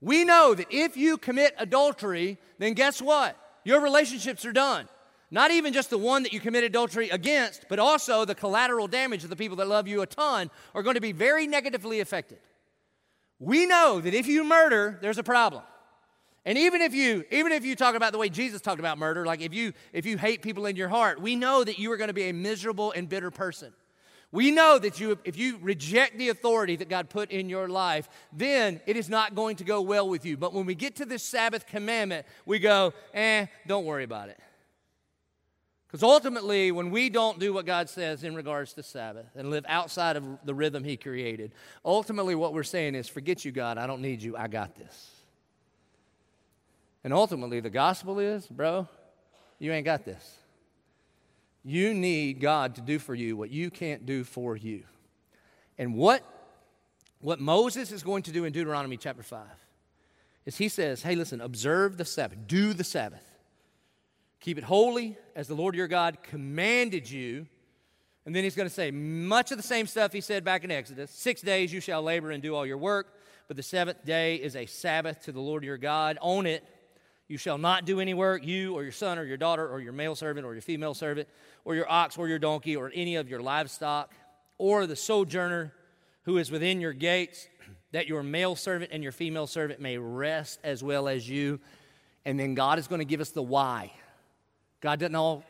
We know that if you commit adultery, then guess what? Your relationships are done. Not even just the one that you commit adultery against, but also the collateral damage of the people that love you a ton are going to be very negatively affected. We know that if you murder, there's a problem. And even if you even if you talk about the way Jesus talked about murder, like if you if you hate people in your heart, we know that you are going to be a miserable and bitter person. We know that you if you reject the authority that God put in your life, then it is not going to go well with you. But when we get to this Sabbath commandment, we go, "Eh, don't worry about it." Because ultimately, when we don't do what God says in regards to Sabbath and live outside of the rhythm He created, ultimately what we're saying is, forget you, God, I don't need you, I got this. And ultimately, the gospel is, bro, you ain't got this. You need God to do for you what you can't do for you. And what, what Moses is going to do in Deuteronomy chapter 5 is he says, hey, listen, observe the Sabbath, do the Sabbath. Keep it holy as the Lord your God commanded you. And then he's going to say much of the same stuff he said back in Exodus. Six days you shall labor and do all your work, but the seventh day is a Sabbath to the Lord your God. Own it you shall not do any work, you or your son or your daughter or your male servant or your female servant or your ox or your donkey or any of your livestock or the sojourner who is within your gates, that your male servant and your female servant may rest as well as you. And then God is going to give us the why. God doesn't, all,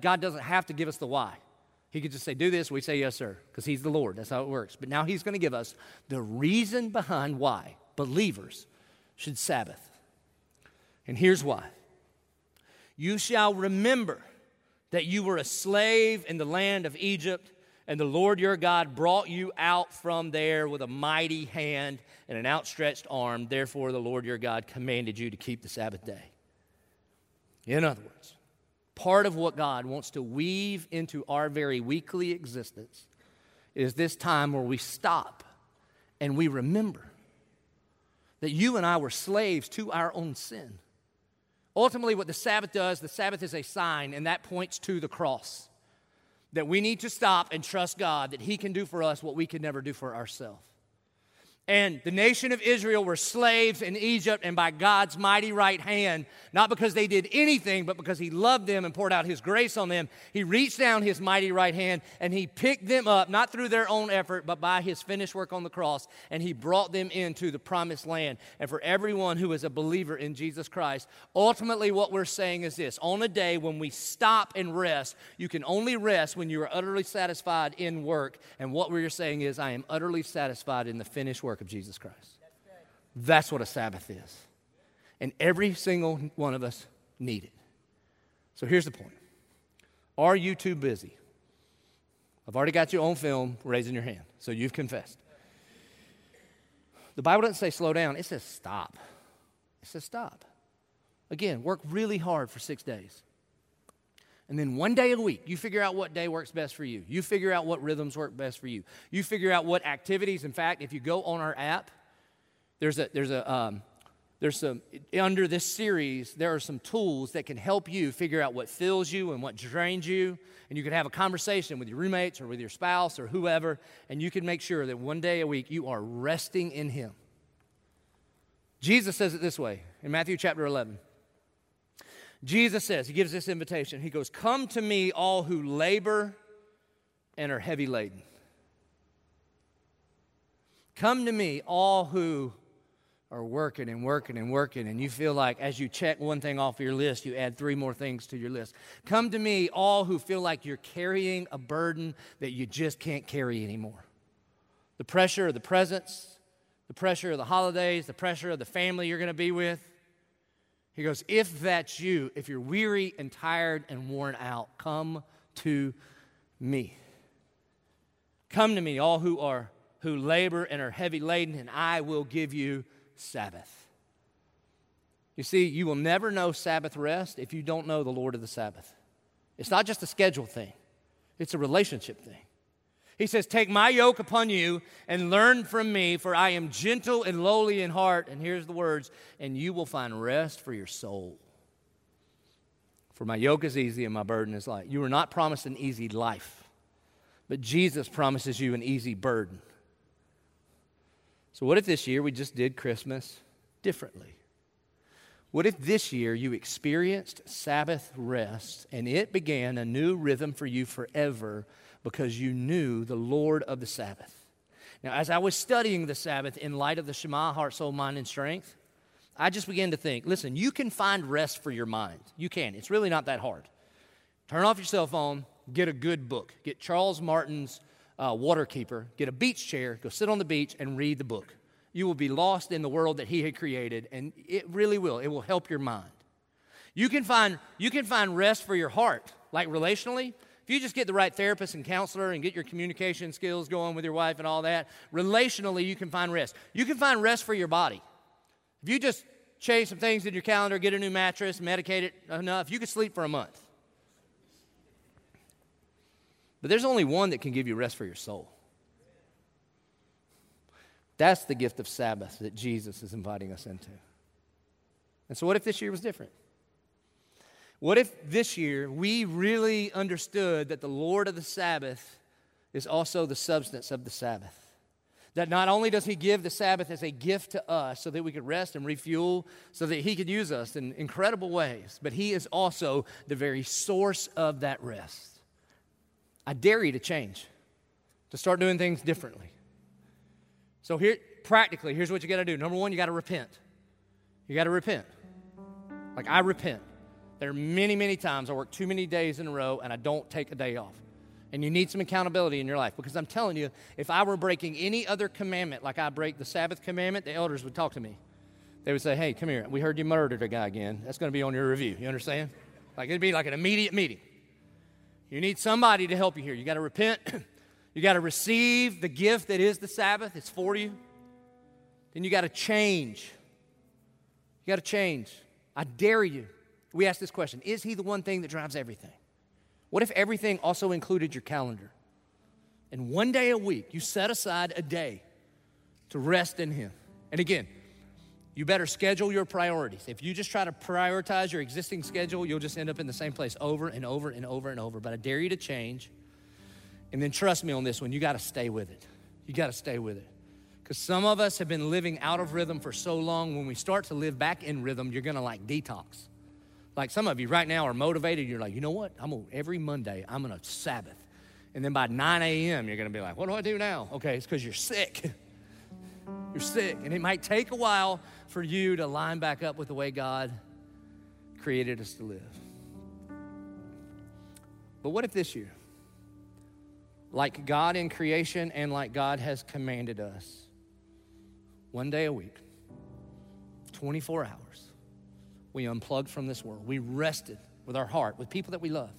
God doesn't have to give us the why. He could just say, Do this. We say, Yes, sir, because He's the Lord. That's how it works. But now He's going to give us the reason behind why believers should Sabbath. And here's why You shall remember that you were a slave in the land of Egypt, And the Lord your God brought you out from there with a mighty hand and an outstretched arm. Therefore, the Lord your God commanded you to keep the Sabbath day. In other words, part of what God wants to weave into our very weekly existence is this time where we stop and we remember that you and I were slaves to our own sin. Ultimately, what the Sabbath does, the Sabbath is a sign, and that points to the cross that we need to stop and trust God that He can do for us what we can never do for ourselves. And the nation of Israel were slaves in Egypt, and by God's mighty right hand, not because they did anything, but because He loved them and poured out His grace on them, He reached down His mighty right hand and He picked them up, not through their own effort, but by His finished work on the cross, and He brought them into the promised land. And for everyone who is a believer in Jesus Christ, ultimately what we're saying is this on a day when we stop and rest, you can only rest when you are utterly satisfied in work. And what we're saying is, I am utterly satisfied in the finished work work of Jesus Christ. That's what a Sabbath is. And every single one of us need it. So here's the point Are you too busy? I've already got you on film raising your hand, so you've confessed. The Bible doesn't say slow down, it says stop. It says stop. Again, work really hard for six days. And then one day a week, you figure out what day works best for you. You figure out what rhythms work best for you. You figure out what activities. In fact, if you go on our app, there's a there's a um, there's some under this series there are some tools that can help you figure out what fills you and what drains you and you can have a conversation with your roommates or with your spouse or whoever and you can make sure that one day a week you are resting in him jesus says it this way in matthew chapter 11 Jesus says, He gives this invitation. He goes, Come to me, all who labor and are heavy laden. Come to me, all who are working and working and working, and you feel like as you check one thing off your list, you add three more things to your list. Come to me, all who feel like you're carrying a burden that you just can't carry anymore. The pressure of the presents, the pressure of the holidays, the pressure of the family you're going to be with he goes, If that's you, if you're weary and tired and worn out, come to me. Come to me, all who are who labor and are heavy laden, and I will give you Sabbath. You see, you will never know Sabbath rest if you don't know the Lord of the Sabbath. It's not just a schedule thing, it's a relationship thing. He says, Take my yoke upon you and learn from me, for I am gentle and lowly in heart. And here's the words, and you will find rest for your soul. For my yoke is easy and my burden is light. You were not promised an easy life, but Jesus promises you an easy burden. So, what if this year we just did Christmas differently? What if this year you experienced Sabbath rest and it began a new rhythm for you forever? Because you knew the Lord of the Sabbath. Now, as I was studying the Sabbath in light of the Shema, heart, soul, mind, and strength, I just began to think listen, you can find rest for your mind. You can. It's really not that hard. Turn off your cell phone, get a good book. Get Charles Martin's uh, Waterkeeper, get a beach chair, go sit on the beach and read the book. You will be lost in the world that he had created, and it really will. It will help your mind. You can find, you can find rest for your heart, like relationally. If you just get the right therapist and counselor and get your communication skills going with your wife and all that, relationally, you can find rest. You can find rest for your body. If you just change some things in your calendar, get a new mattress, medicate it enough, you could sleep for a month. But there's only one that can give you rest for your soul. That's the gift of Sabbath that Jesus is inviting us into. And so, what if this year was different? What if this year we really understood that the Lord of the Sabbath is also the substance of the Sabbath? That not only does He give the Sabbath as a gift to us so that we could rest and refuel, so that He could use us in incredible ways, but He is also the very source of that rest. I dare you to change, to start doing things differently. So, here, practically, here's what you got to do. Number one, you got to repent. You got to repent. Like, I repent. There are many, many times I work too many days in a row and I don't take a day off. And you need some accountability in your life because I'm telling you, if I were breaking any other commandment like I break the Sabbath commandment, the elders would talk to me. They would say, Hey, come here. We heard you murdered a guy again. That's going to be on your review. You understand? Like it'd be like an immediate meeting. You need somebody to help you here. You got to repent. You got to receive the gift that is the Sabbath, it's for you. Then you got to change. You got to change. I dare you. We ask this question Is He the one thing that drives everything? What if everything also included your calendar? And one day a week, you set aside a day to rest in Him. And again, you better schedule your priorities. If you just try to prioritize your existing schedule, you'll just end up in the same place over and over and over and over. But I dare you to change. And then trust me on this one, you got to stay with it. You got to stay with it. Because some of us have been living out of rhythm for so long. When we start to live back in rhythm, you're going to like detox. Like some of you right now are motivated. You're like, you know what? I'm gonna, every Monday, I'm going to Sabbath. And then by 9 a.m., you're going to be like, what do I do now? Okay, it's because you're sick. You're sick. And it might take a while for you to line back up with the way God created us to live. But what if this year, like God in creation and like God has commanded us, one day a week, 24 hours, we unplugged from this world. We rested with our heart, with people that we love.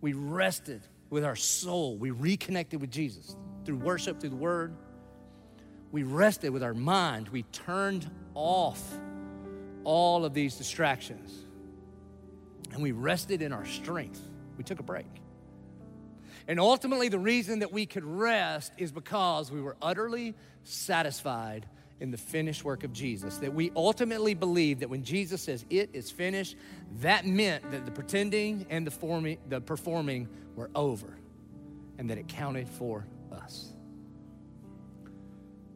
We rested with our soul. We reconnected with Jesus through worship, through the word. We rested with our mind. We turned off all of these distractions. And we rested in our strength. We took a break. And ultimately, the reason that we could rest is because we were utterly satisfied in the finished work of Jesus. That we ultimately believe that when Jesus says it is finished, that meant that the pretending and the, forming, the performing were over and that it counted for us.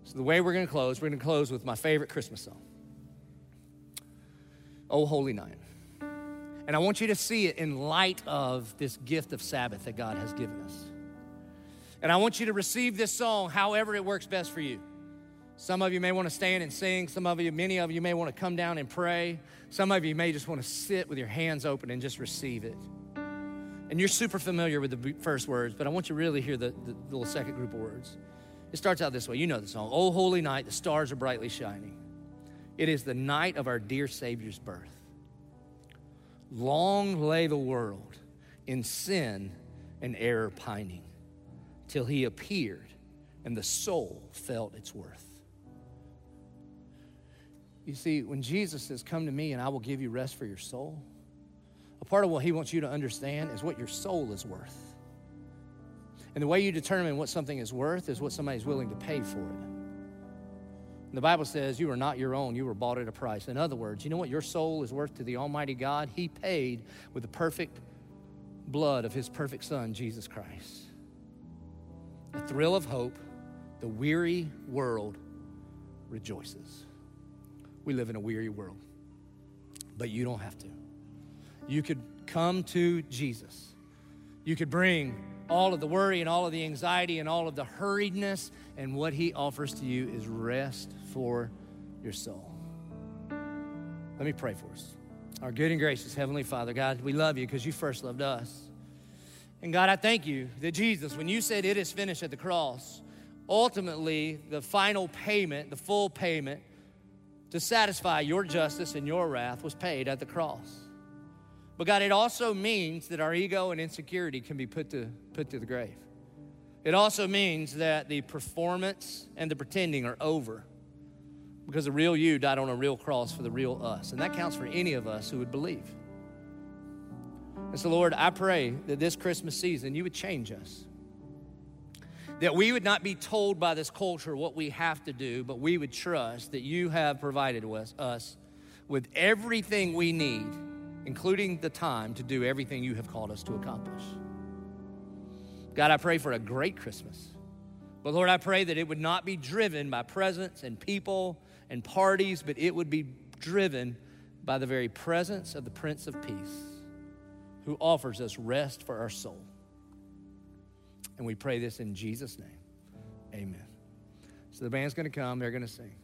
So, the way we're going to close, we're going to close with my favorite Christmas song, Oh Holy Night. And I want you to see it in light of this gift of Sabbath that God has given us. And I want you to receive this song however it works best for you. Some of you may want to stand and sing. Some of you, many of you may want to come down and pray. Some of you may just want to sit with your hands open and just receive it. And you're super familiar with the first words, but I want you to really hear the, the little second group of words. It starts out this way. You know the song. Oh, holy night, the stars are brightly shining. It is the night of our dear Savior's birth. Long lay the world in sin and error pining till he appeared and the soul felt its worth. You see, when Jesus says, Come to me and I will give you rest for your soul, a part of what he wants you to understand is what your soul is worth. And the way you determine what something is worth is what somebody's willing to pay for it. And the Bible says you are not your own, you were bought at a price. In other words, you know what your soul is worth to the Almighty God? He paid with the perfect blood of His perfect Son, Jesus Christ. A thrill of hope, the weary world rejoices. We live in a weary world, but you don't have to. You could come to Jesus. You could bring all of the worry and all of the anxiety and all of the hurriedness, and what He offers to you is rest for your soul. Let me pray for us. Our good and gracious Heavenly Father, God, we love you because you first loved us. And God, I thank you that Jesus, when you said it is finished at the cross, ultimately the final payment, the full payment to satisfy your justice and your wrath was paid at the cross. But God, it also means that our ego and insecurity can be put to, put to the grave. It also means that the performance and the pretending are over because the real you died on a real cross for the real us. And that counts for any of us who would believe. And so, Lord, I pray that this Christmas season you would change us. That we would not be told by this culture what we have to do, but we would trust that you have provided us, with everything we need including the time to do everything you have called us to accomplish. God, I pray for a great Christmas. But Lord, I pray that it would not be driven by presents and people and parties, but it would be driven by the very presence of the Prince of Peace who offers us rest for our soul. And we pray this in Jesus' name. Amen. So the band's going to come, they're going to sing.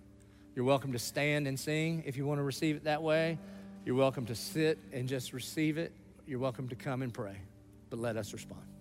You're welcome to stand and sing if you want to receive it that way. You're welcome to sit and just receive it. You're welcome to come and pray, but let us respond.